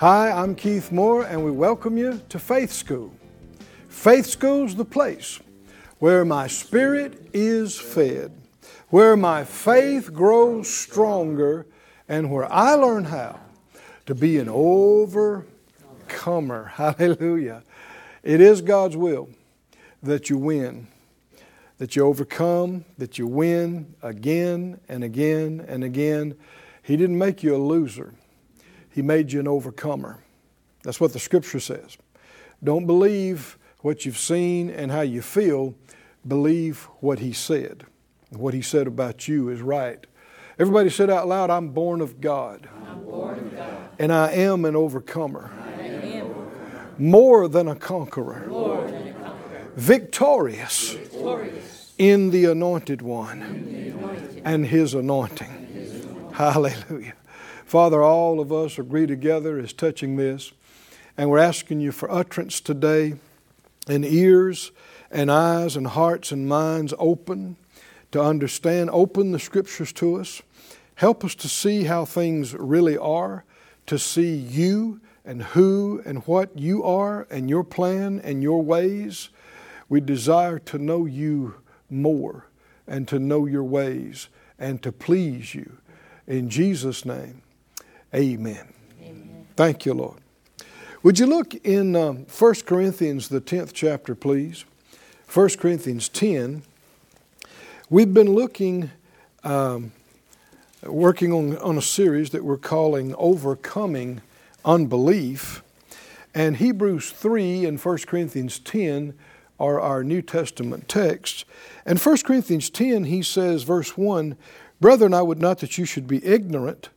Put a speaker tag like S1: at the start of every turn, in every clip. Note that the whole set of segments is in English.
S1: Hi, I'm Keith Moore, and we welcome you to Faith School. Faith School's the place where my spirit is fed, where my faith grows stronger, and where I learn how to be an overcomer. Hallelujah. It is God's will that you win, that you overcome, that you win again and again and again. He didn't make you a loser. He made you an overcomer. That's what the scripture says. Don't believe what you've seen and how you feel. Believe what he said. What he said about you is right. Everybody said out loud, I'm born of God. Born of God. And I am an overcomer. More than a conqueror. Than a conqueror. Victorious, in the anointed one and his anointing. Hallelujah. Father, all of us agree together as touching this, and we're asking you for utterance today, and ears and eyes and hearts and minds open to understand. Open the scriptures to us. Help us to see how things really are, to see you and who and what you are and your plan and your ways. We desire to know you more and to know your ways and to please you. In Jesus' name. Amen. Amen. Thank you, Lord. Would you look in um, 1 Corinthians, the 10th chapter, please? 1 Corinthians 10. We've been looking, um, working on, on a series that we're calling Overcoming Unbelief. And Hebrews 3 and 1 Corinthians 10 are our New Testament texts. And 1 Corinthians 10, he says, verse 1 Brethren, I would not that you should be ignorant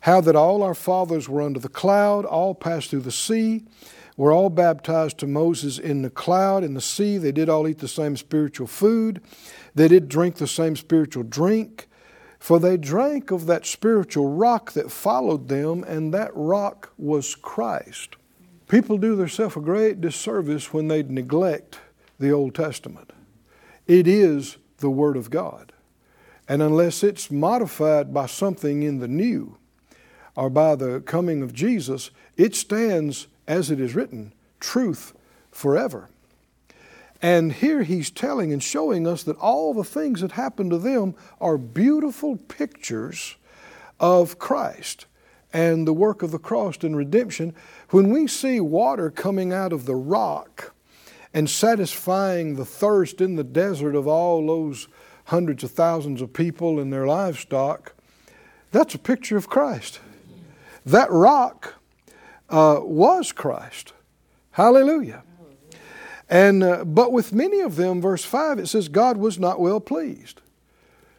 S1: how that all our fathers were under the cloud, all passed through the sea, were all baptized to Moses in the cloud, in the sea. They did all eat the same spiritual food. They did drink the same spiritual drink. For they drank of that spiritual rock that followed them, and that rock was Christ. People do themselves a great disservice when they neglect the Old Testament. It is the Word of God. And unless it's modified by something in the New, or by the coming of Jesus, it stands, as it is written, truth forever. And here he's telling and showing us that all the things that happened to them are beautiful pictures of Christ and the work of the cross and redemption. When we see water coming out of the rock and satisfying the thirst in the desert of all those hundreds of thousands of people and their livestock, that's a picture of Christ. That rock uh, was Christ. Hallelujah. And uh, but with many of them, verse five, it says God was not well pleased.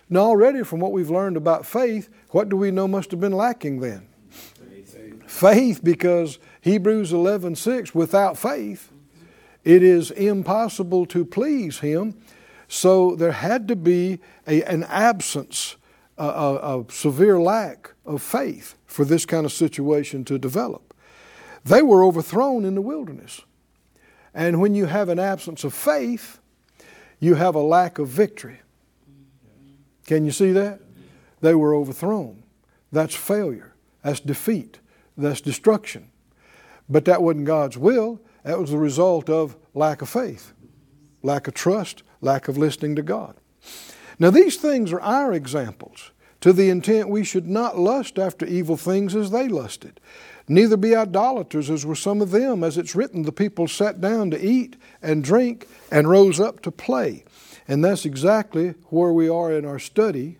S1: Now, already from what we've learned about faith, what do we know must have been lacking then? Faith, because Hebrews 11 6, without faith, it is impossible to please Him. So there had to be a, an absence, a, a, a severe lack of faith for this kind of situation to develop. They were overthrown in the wilderness. And when you have an absence of faith, you have a lack of victory. Can you see that? They were overthrown. That's failure. That's defeat. That's destruction. But that wasn't God's will. That was the result of lack of faith, lack of trust, lack of listening to God. Now, these things are our examples to the intent we should not lust after evil things as they lusted. Neither be idolaters as were some of them, as it's written, the people sat down to eat and drink and rose up to play. And that's exactly where we are in our study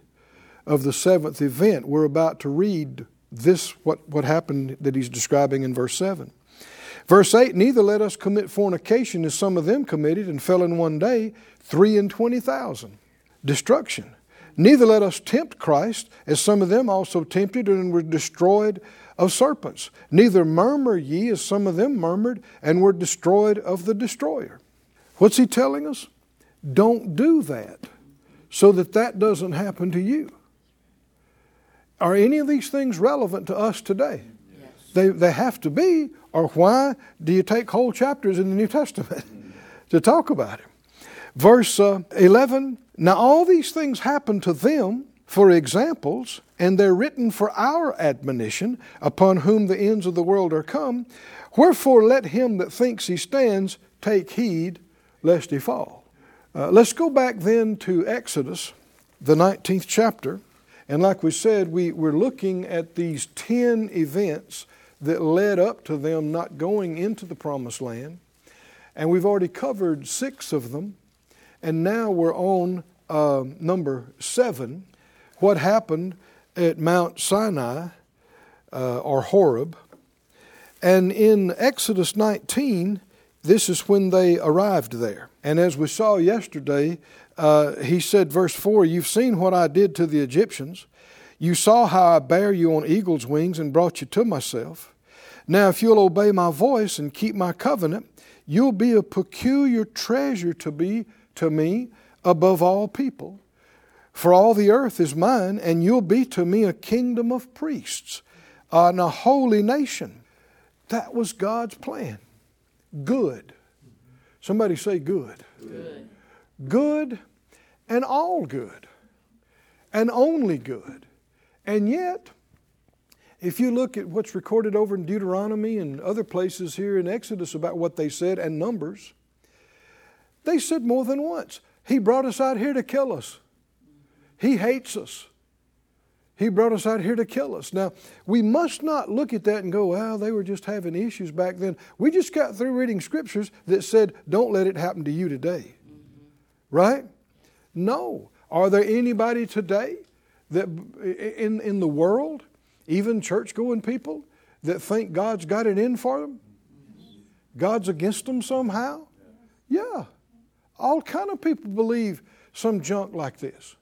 S1: of the seventh event. We're about to read this, what, what happened that he's describing in verse 7. Verse 8 Neither let us commit fornication as some of them committed and fell in one day, three and twenty thousand. Destruction. Neither let us tempt Christ, as some of them also tempted and were destroyed of serpents. Neither murmur ye as some of them murmured and were destroyed of the destroyer. What's he telling us? Don't do that so that that doesn't happen to you. Are any of these things relevant to us today? Yes. They, they have to be, or why do you take whole chapters in the New Testament to talk about it? Verse uh, 11 Now all these things happen to them for examples, and they're written for our admonition, upon whom the ends of the world are come. Wherefore let him that thinks he stands take heed lest he fall. Uh, let's go back then to Exodus, the 19th chapter. And like we said, we, we're looking at these 10 events that led up to them not going into the promised land. And we've already covered six of them. And now we're on uh, number seven what happened at Mount Sinai uh, or Horeb. And in Exodus 19, this is when they arrived there. And as we saw yesterday, uh, he said, verse 4 You've seen what I did to the Egyptians. You saw how I bare you on eagle's wings and brought you to myself. Now, if you'll obey my voice and keep my covenant, you'll be a peculiar treasure to be to me above all people. For all the earth is mine, and you'll be to me a kingdom of priests and a holy nation. That was God's plan. Good. Somebody say good. Good. Good and all good. And only good. And yet, if you look at what's recorded over in Deuteronomy and other places here in Exodus about what they said and Numbers, they said more than once, He brought us out here to kill us. He hates us. He brought us out here to kill us. Now, we must not look at that and go, well, they were just having issues back then. We just got through reading scriptures that said, don't let it happen to you today. Mm-hmm. Right? No. Are there anybody today that in, in the world, even church going people, that think God's got it in for them? God's against them somehow? Yeah. All kind of people believe some junk like this.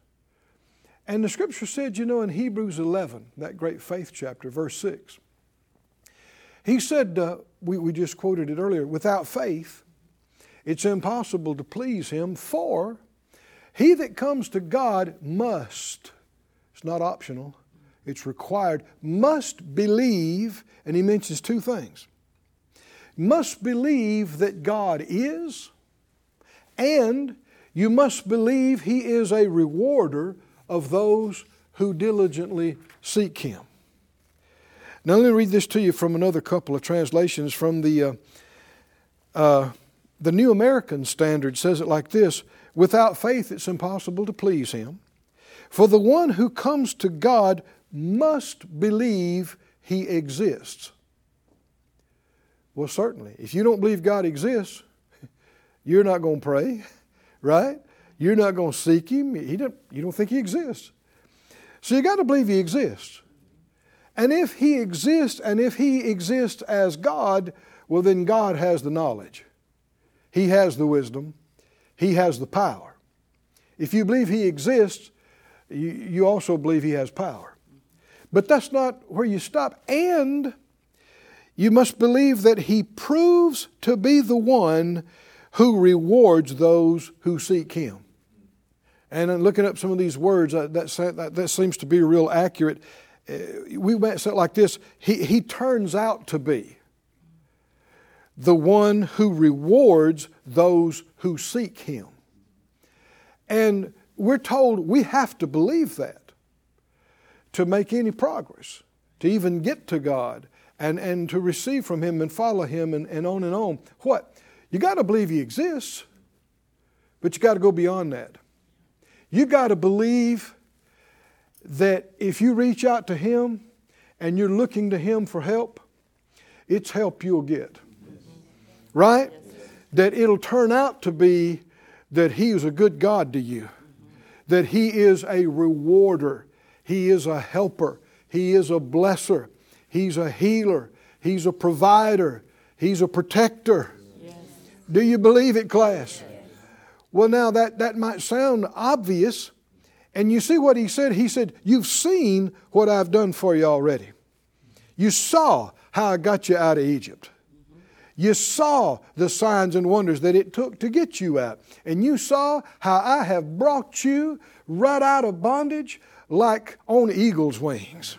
S1: And the scripture said, you know, in Hebrews 11, that great faith chapter, verse 6, he said, uh, we, we just quoted it earlier, without faith, it's impossible to please him, for he that comes to God must, it's not optional, it's required, must believe, and he mentions two things. Must believe that God is, and you must believe he is a rewarder of those who diligently seek Him. Now, let me read this to you from another couple of translations from the, uh, uh, the New American Standard says it like this Without faith, it's impossible to please Him. For the one who comes to God must believe He exists. Well, certainly. If you don't believe God exists, you're not going to pray, right? You're not going to seek him. He don't, you don't think he exists. So you got to believe he exists. And if he exists, and if he exists as God, well, then God has the knowledge. He has the wisdom. He has the power. If you believe he exists, you, you also believe he has power. But that's not where you stop. And you must believe that he proves to be the one who rewards those who seek him. And in looking up some of these words, uh, that, that, that, seems to be real accurate. Uh, we might say it like this he, he turns out to be the one who rewards those who seek Him. And we're told we have to believe that to make any progress, to even get to God and, and to receive from Him and follow Him and, and on and on. What? You got to believe He exists, but you got to go beyond that. You got to believe that if you reach out to Him and you're looking to Him for help, it's help you'll get. Right? That it'll turn out to be that He is a good God to you, that He is a rewarder, He is a helper, He is a blesser, He's a healer, He's a provider, He's a protector. Do you believe it, class? Well, now that, that might sound obvious. And you see what he said? He said, You've seen what I've done for you already. You saw how I got you out of Egypt. You saw the signs and wonders that it took to get you out. And you saw how I have brought you right out of bondage like on eagle's wings.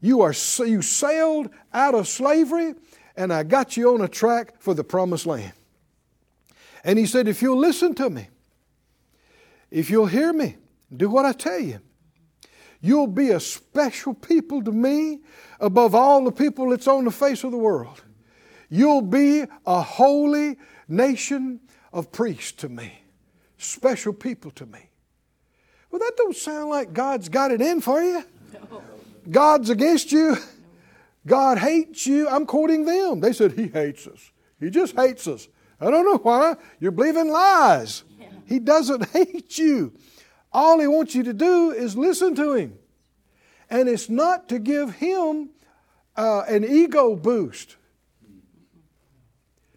S1: You, are, you sailed out of slavery, and I got you on a track for the promised land. And he said, If you'll listen to me, if you'll hear me, do what I tell you, you'll be a special people to me above all the people that's on the face of the world. You'll be a holy nation of priests to me, special people to me. Well, that don't sound like God's got it in for you. God's against you. God hates you. I'm quoting them. They said, He hates us. He just hates us. I don't know why. You're believing lies. Yeah. He doesn't hate you. All He wants you to do is listen to Him. And it's not to give Him uh, an ego boost.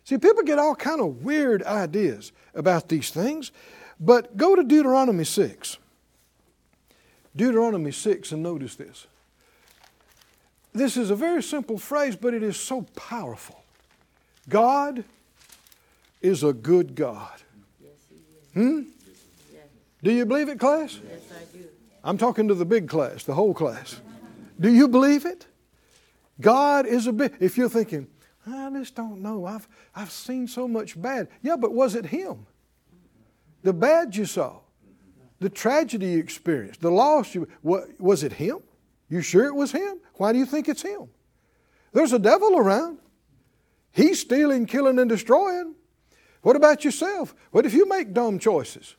S1: See, people get all kind of weird ideas about these things, but go to Deuteronomy 6. Deuteronomy 6 and notice this. This is a very simple phrase, but it is so powerful. God is a good God. Hmm? Do you believe it, class?
S2: Yes, I do.
S1: I'm talking to the big class, the whole class. Do you believe it? God is a big. If you're thinking, I just don't know. I've, I've seen so much bad. Yeah, but was it Him? The bad you saw, the tragedy you experienced, the loss you. What, was it Him? You sure it was Him? Why do you think it's Him? There's a devil around. He's stealing, killing, and destroying. What about yourself? What if you make dumb choices?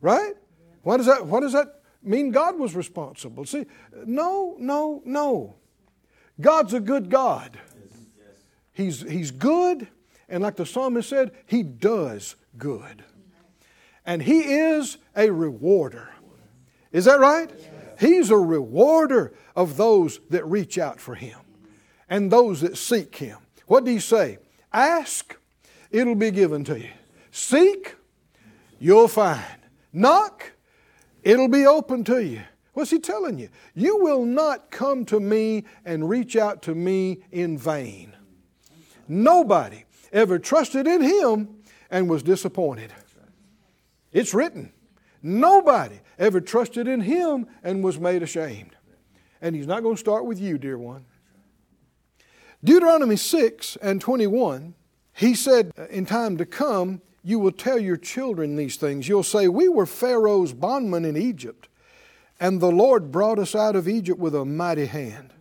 S1: Right? Why does that, what does that mean God was responsible? See, no, no, no. God's a good God. He's, he's good, and like the psalmist said, He does good. And He is a rewarder. Is that right? He's a rewarder of those that reach out for Him and those that seek Him. What do He say? Ask, it'll be given to you. Seek, you'll find. Knock, it'll be open to you. What's He telling you? You will not come to me and reach out to me in vain. Nobody ever trusted in him and was disappointed. It's written. Nobody ever trusted in him and was made ashamed. And he's not going to start with you, dear one. Deuteronomy 6 and 21, he said, uh, In time to come, you will tell your children these things. You'll say, We were Pharaoh's bondmen in Egypt, and the Lord brought us out of Egypt with a mighty hand.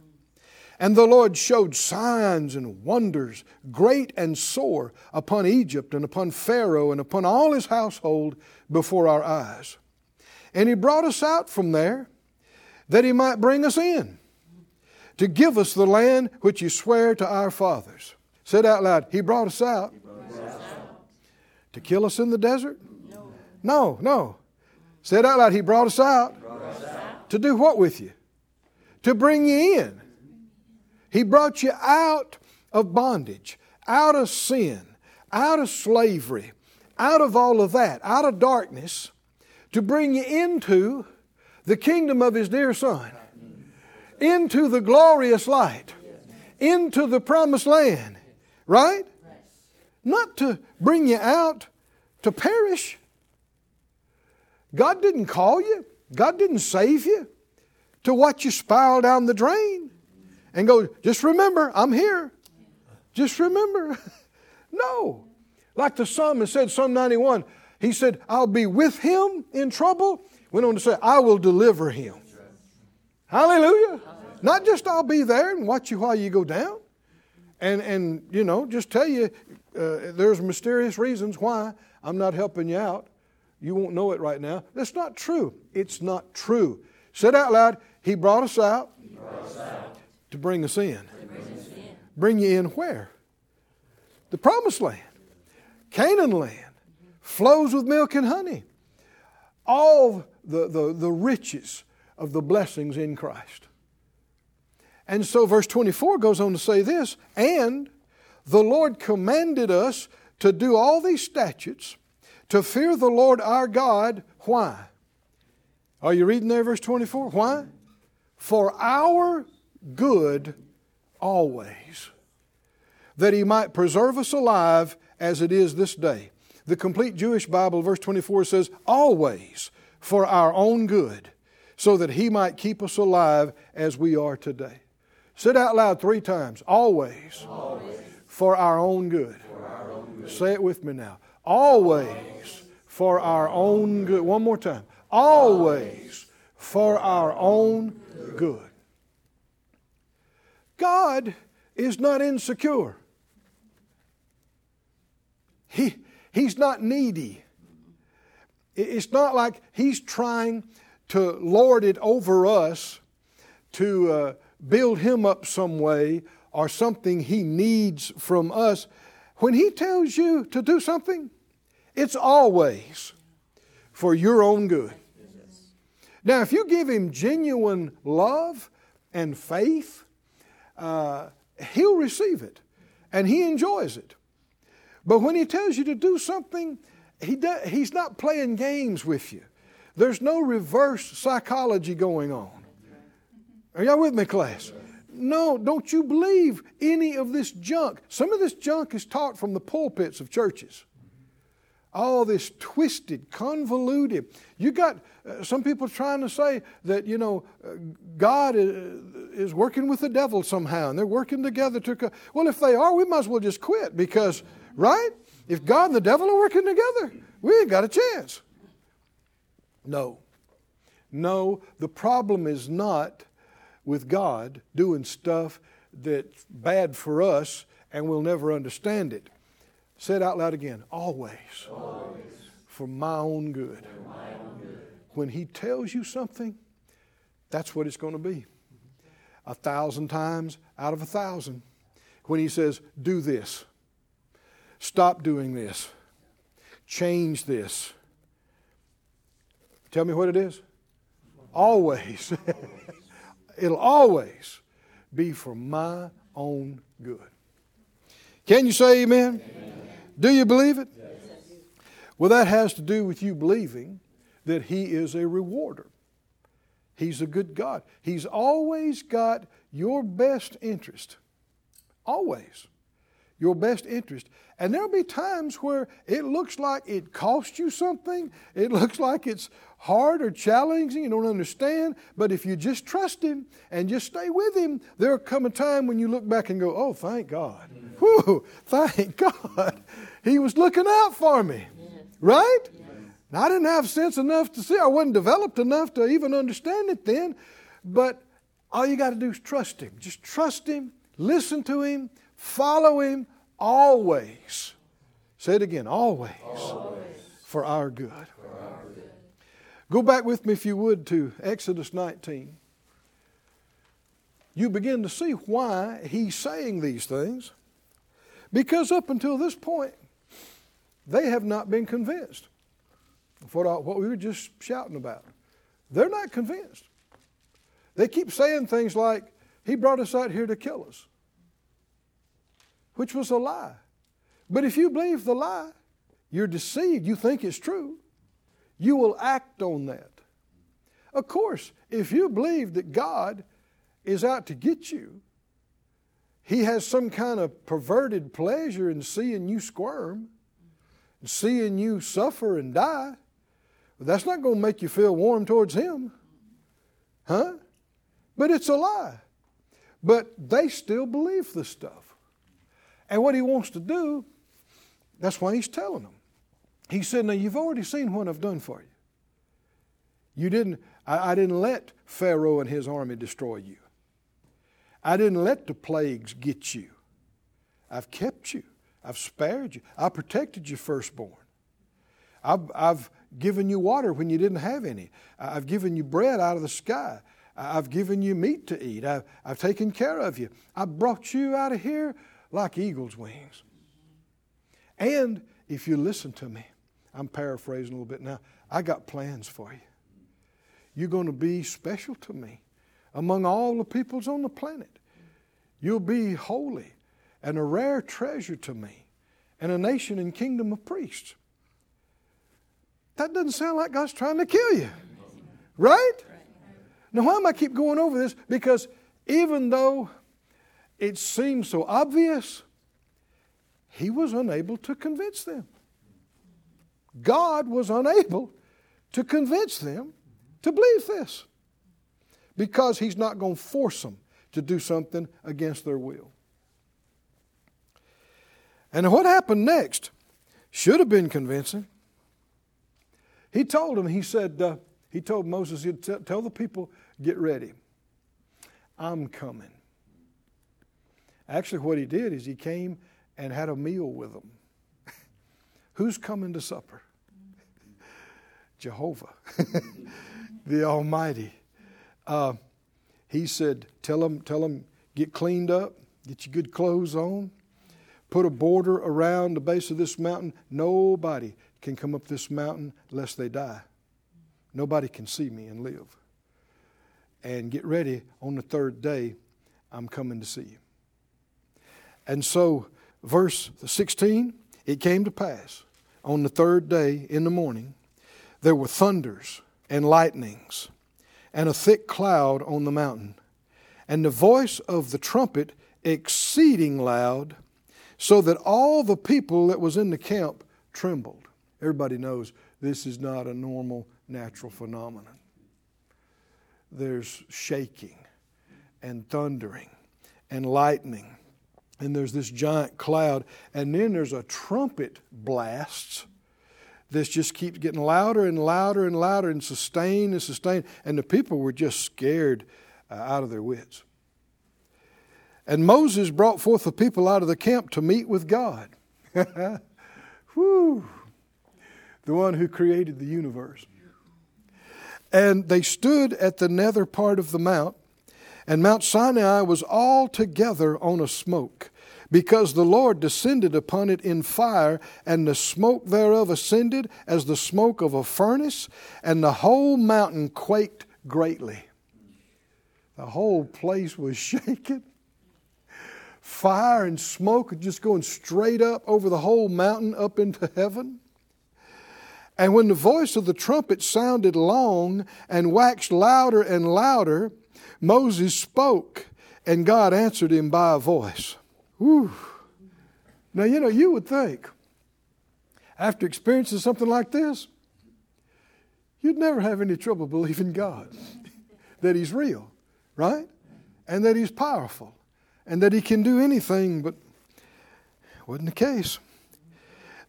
S1: And the Lord showed signs and wonders, great and sore, upon Egypt and upon Pharaoh and upon all his household before our eyes. And he brought us out from there that he might bring us in, to give us the land which he sware to our fathers. Said out loud, He brought us out. Brought us out. To kill us in the desert? No. No, no. Said out loud, He brought us out. Brought us out. To do what with you? To bring you in he brought you out of bondage, out of sin, out of slavery, out of all of that, out of darkness, to bring you into the kingdom of His dear Son, into the glorious light, into the promised land, right? Not to bring you out to perish. God didn't call you, God didn't save you to watch you spiral down the drain and go, just remember, I'm here. Just remember. no. Like the psalmist said, Psalm 91, he said, I'll be with him in trouble. Went on to say, I will deliver him. Hallelujah. Not just I'll be there and watch you while you go down. And, and you know, just tell you uh, there's mysterious reasons why I'm not helping you out. You won't know it right now. That's not true. It's not true. Said out loud, He brought us out. Brought us out to bring us in. Bring, us in. bring you in where? The promised land. Canaan land flows with milk and honey. All the, the, the riches of the blessings in Christ. And so, verse 24 goes on to say this And the Lord commanded us to do all these statutes, to fear the Lord our God. Why? Are you reading there, verse 24? Why? For our good always, that he might preserve us alive as it is this day. The complete Jewish Bible, verse 24 says, always for our own good, so that he might keep us alive as we are today. Say it out loud three times. Always, always. For, our own good. our own good. Say it with me now. Always, always. for our own good. One more time. Always for our own good. God is not insecure. He, he's not needy. It's not like he's trying to lord it over us to uh, build him up some way or something he needs from us. When he tells you to do something, it's always for your own good. Now, if you give him genuine love and faith, uh, he'll receive it and he enjoys it. But when he tells you to do something, he he's not playing games with you. There's no reverse psychology going on. Are y'all with me, class? No, don't you believe any of this junk. Some of this junk is taught from the pulpits of churches. All this twisted, convoluted. You got uh, some people trying to say that, you know, uh, God is, is, working with the devil somehow and they're working together to. Co- well, if they are, we might as well just quit because, right? If God and the devil are working together, we ain't got a chance. No. No, the problem is not with God doing stuff that's bad for us and we'll never understand it. Say it out loud again. Always. Always. For my own good. For my own good. When He tells you something, that's what it's going to be. A thousand times out of a thousand. When He says, do this, stop doing this, change this. Tell me what it is. Always. It'll always be for my own good. Can you say amen? amen. Do you believe it? Yes. Well, that has to do with you believing that He is a rewarder. He's a good God. He's always got your best interest. Always. Your best interest. And there'll be times where it looks like it costs you something. It looks like it's hard or challenging. You don't understand. But if you just trust Him and just stay with Him, there'll come a time when you look back and go, oh, thank God. Mm. Whew, thank God. He was looking out for me. Right? I didn't have sense enough to see. I wasn't developed enough to even understand it then. But all you got to do is trust Him. Just trust Him, listen to Him, follow Him, always. Say it again, always, always. For, our good. for our good. Go back with me, if you would, to Exodus 19. You begin to see why he's saying these things. Because up until this point, they have not been convinced of what, what we were just shouting about. They're not convinced. They keep saying things like, He brought us out here to kill us which was a lie. But if you believe the lie, you're deceived, you think it's true, you will act on that. Of course, if you believe that God is out to get you, He has some kind of perverted pleasure in seeing you squirm, and seeing you suffer and die, that's not going to make you feel warm towards Him. Huh? But it's a lie. But they still believe the stuff. And what he wants to do, that's why he's telling them. He said, Now you've already seen what I've done for you. You didn't, I, I didn't let Pharaoh and his army destroy you. I didn't let the plagues get you. I've kept you. I've spared you. I protected your firstborn. I've, I've given you water when you didn't have any. I've given you bread out of the sky. I've given you meat to eat. I've, I've taken care of you. I brought you out of here like eagle's wings. And if you listen to me, I'm paraphrasing a little bit now, I got plans for you. You're going to be special to me among all the peoples on the planet. You'll be holy and a rare treasure to me and a nation and kingdom of priests. That doesn't sound like God's trying to kill you. Right? Now, why am I keep going over this? Because even though it seemed so obvious, he was unable to convince them. God was unable to convince them to believe this because he's not going to force them to do something against their will. And what happened next should have been convincing. He told them, he said, uh, he told Moses, he'd tell the people, get ready. I'm coming. Actually, what he did is he came and had a meal with them. Who's coming to supper? Jehovah, the Almighty. Uh, he said, tell them, tell them, get cleaned up, get your good clothes on, put a border around the base of this mountain. Nobody can come up this mountain lest they die. Nobody can see me and live. And get ready on the third day, I'm coming to see you. And so, verse 16, it came to pass on the third day in the morning, there were thunders and lightnings and a thick cloud on the mountain, and the voice of the trumpet exceeding loud, so that all the people that was in the camp trembled. Everybody knows this is not a normal natural phenomenon. There's shaking and thundering and lightning, and there's this giant cloud, and then there's a trumpet blasts. This just keeps getting louder and louder and louder and sustained and sustained, and the people were just scared uh, out of their wits. And Moses brought forth the people out of the camp to meet with God. Whew the one who created the universe. And they stood at the nether part of the mount, and Mount Sinai was altogether on a smoke, because the Lord descended upon it in fire, and the smoke thereof ascended as the smoke of a furnace, and the whole mountain quaked greatly. The whole place was shaken. Fire and smoke just going straight up over the whole mountain up into heaven. And when the voice of the trumpet sounded long and waxed louder and louder, Moses spoke, and God answered him by a voice. Whew. Now, you know, you would think, after experiencing something like this, you'd never have any trouble believing God, that He's real, right? And that He's powerful, and that He can do anything, but wasn't the case.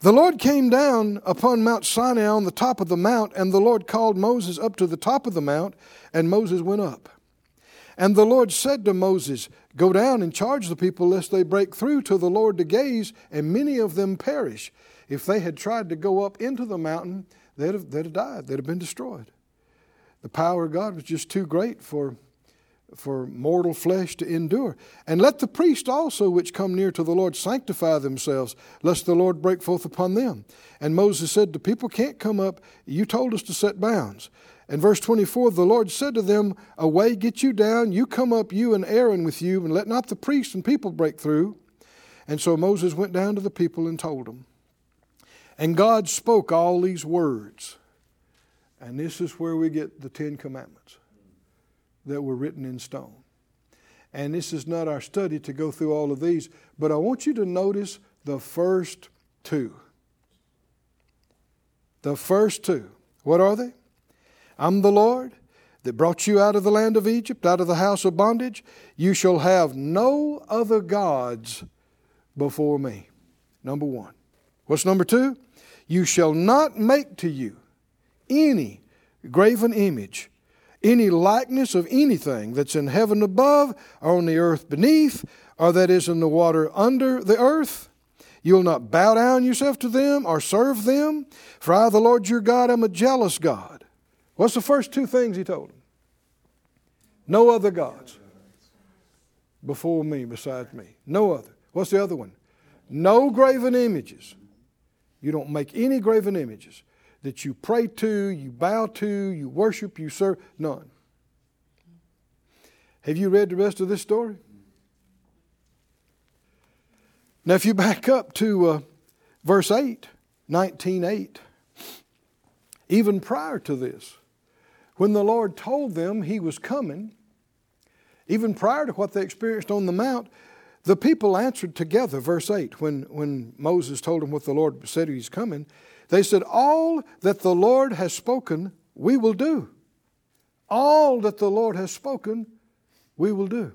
S1: The Lord came down upon Mount Sinai on the top of the mount, and the Lord called Moses up to the top of the mount, and Moses went up. And the Lord said to Moses, Go down and charge the people lest they break through to the Lord to gaze, and many of them perish. If they had tried to go up into the mountain, they'd have, they'd have died, they'd have been destroyed. The power of God was just too great for for mortal flesh to endure. And let the priests also which come near to the Lord sanctify themselves, lest the Lord break forth upon them. And Moses said, The people can't come up. You told us to set bounds. And verse 24, the Lord said to them, Away, get you down, you come up, you and Aaron with you, and let not the priests and people break through. And so Moses went down to the people and told them. And God spoke all these words. And this is where we get the Ten Commandments that were written in stone. And this is not our study to go through all of these, but I want you to notice the first two. The first two. What are they? I'm the Lord that brought you out of the land of Egypt, out of the house of bondage. You shall have no other gods before me. Number one. What's number two? You shall not make to you any graven image any likeness of anything that's in heaven above, or on the earth beneath, or that is in the water under the earth. You'll not bow down yourself to them or serve them, for I, the Lord your God, am a jealous God. What's the first two things he told them? No other gods before me, besides me. No other. What's the other one? No graven images. You don't make any graven images that you pray to, you bow to, you worship, you serve. None. Have you read the rest of this story? Now, if you back up to uh, verse 8, 19.8, even prior to this, when the Lord told them He was coming, even prior to what they experienced on the Mount, the people answered together, verse 8, when, when Moses told them what the Lord said he's coming. They said, All that the Lord has spoken, we will do. All that the Lord has spoken, we will do.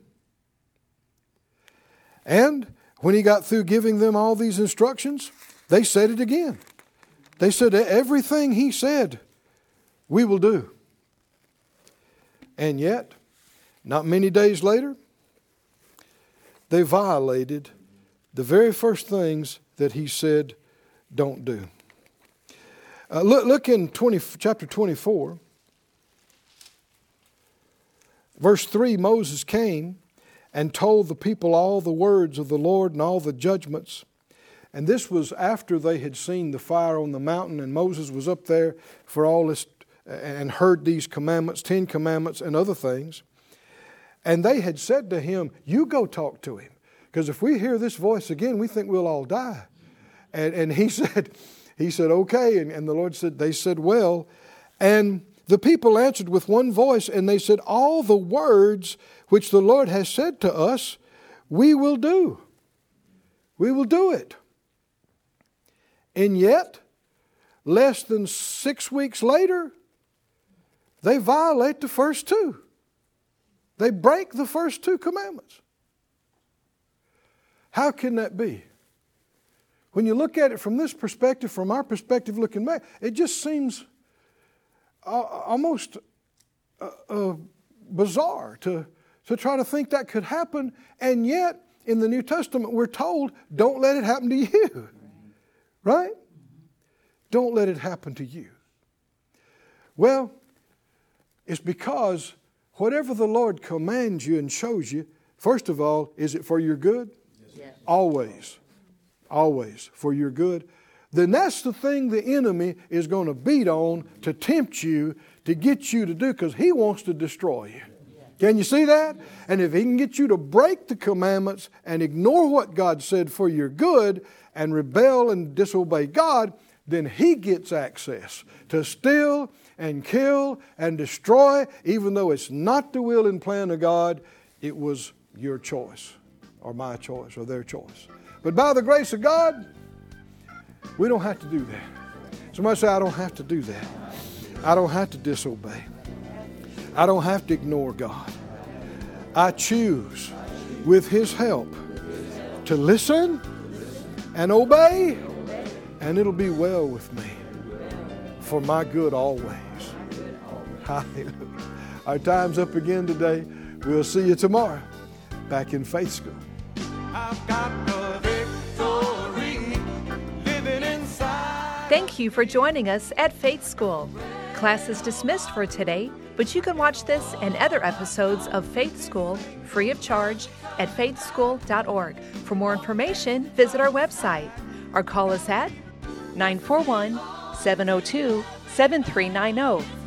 S1: And when he got through giving them all these instructions, they said it again. They said, Everything he said, we will do. And yet, not many days later, they violated the very first things that he said don't do. Uh, look, look in 20, chapter 24. Verse 3 Moses came and told the people all the words of the Lord and all the judgments. And this was after they had seen the fire on the mountain, and Moses was up there for all this and heard these commandments, Ten Commandments, and other things. And they had said to him, You go talk to him. Because if we hear this voice again, we think we'll all die. And, and he said, he said, okay. And, and the Lord said, they said, well. And the people answered with one voice, and they said, All the words which the Lord has said to us, we will do. We will do it. And yet, less than six weeks later, they violate the first two. They break the first two commandments. How can that be? When you look at it from this perspective, from our perspective looking back, it just seems uh, almost uh, uh, bizarre to, to try to think that could happen. And yet, in the New Testament, we're told, don't let it happen to you. Right? Don't let it happen to you. Well, it's because whatever the Lord commands you and shows you, first of all, is it for your good? Yes. Always. Always for your good. Then that's the thing the enemy is going to beat on to tempt you to get you to do because he wants to destroy you. Can you see that? And if he can get you to break the commandments and ignore what God said for your good and rebel and disobey God, then he gets access to steal and kill and destroy, even though it's not the will and plan of God, it was your choice, or my choice, or their choice. But by the grace of God, we don't have to do that. Somebody say, I don't have to do that. I don't have to disobey. I don't have to ignore God. I choose, with His help, to listen and obey, and it'll be well with me for my good always. Hallelujah. Our time's up again today. We'll see you tomorrow back in Faith School.
S2: Thank you for joining us at Faith School. Class is dismissed for today, but you can watch this and other episodes of Faith School free of charge at faithschool.org. For more information, visit our website or call us at 941 702 7390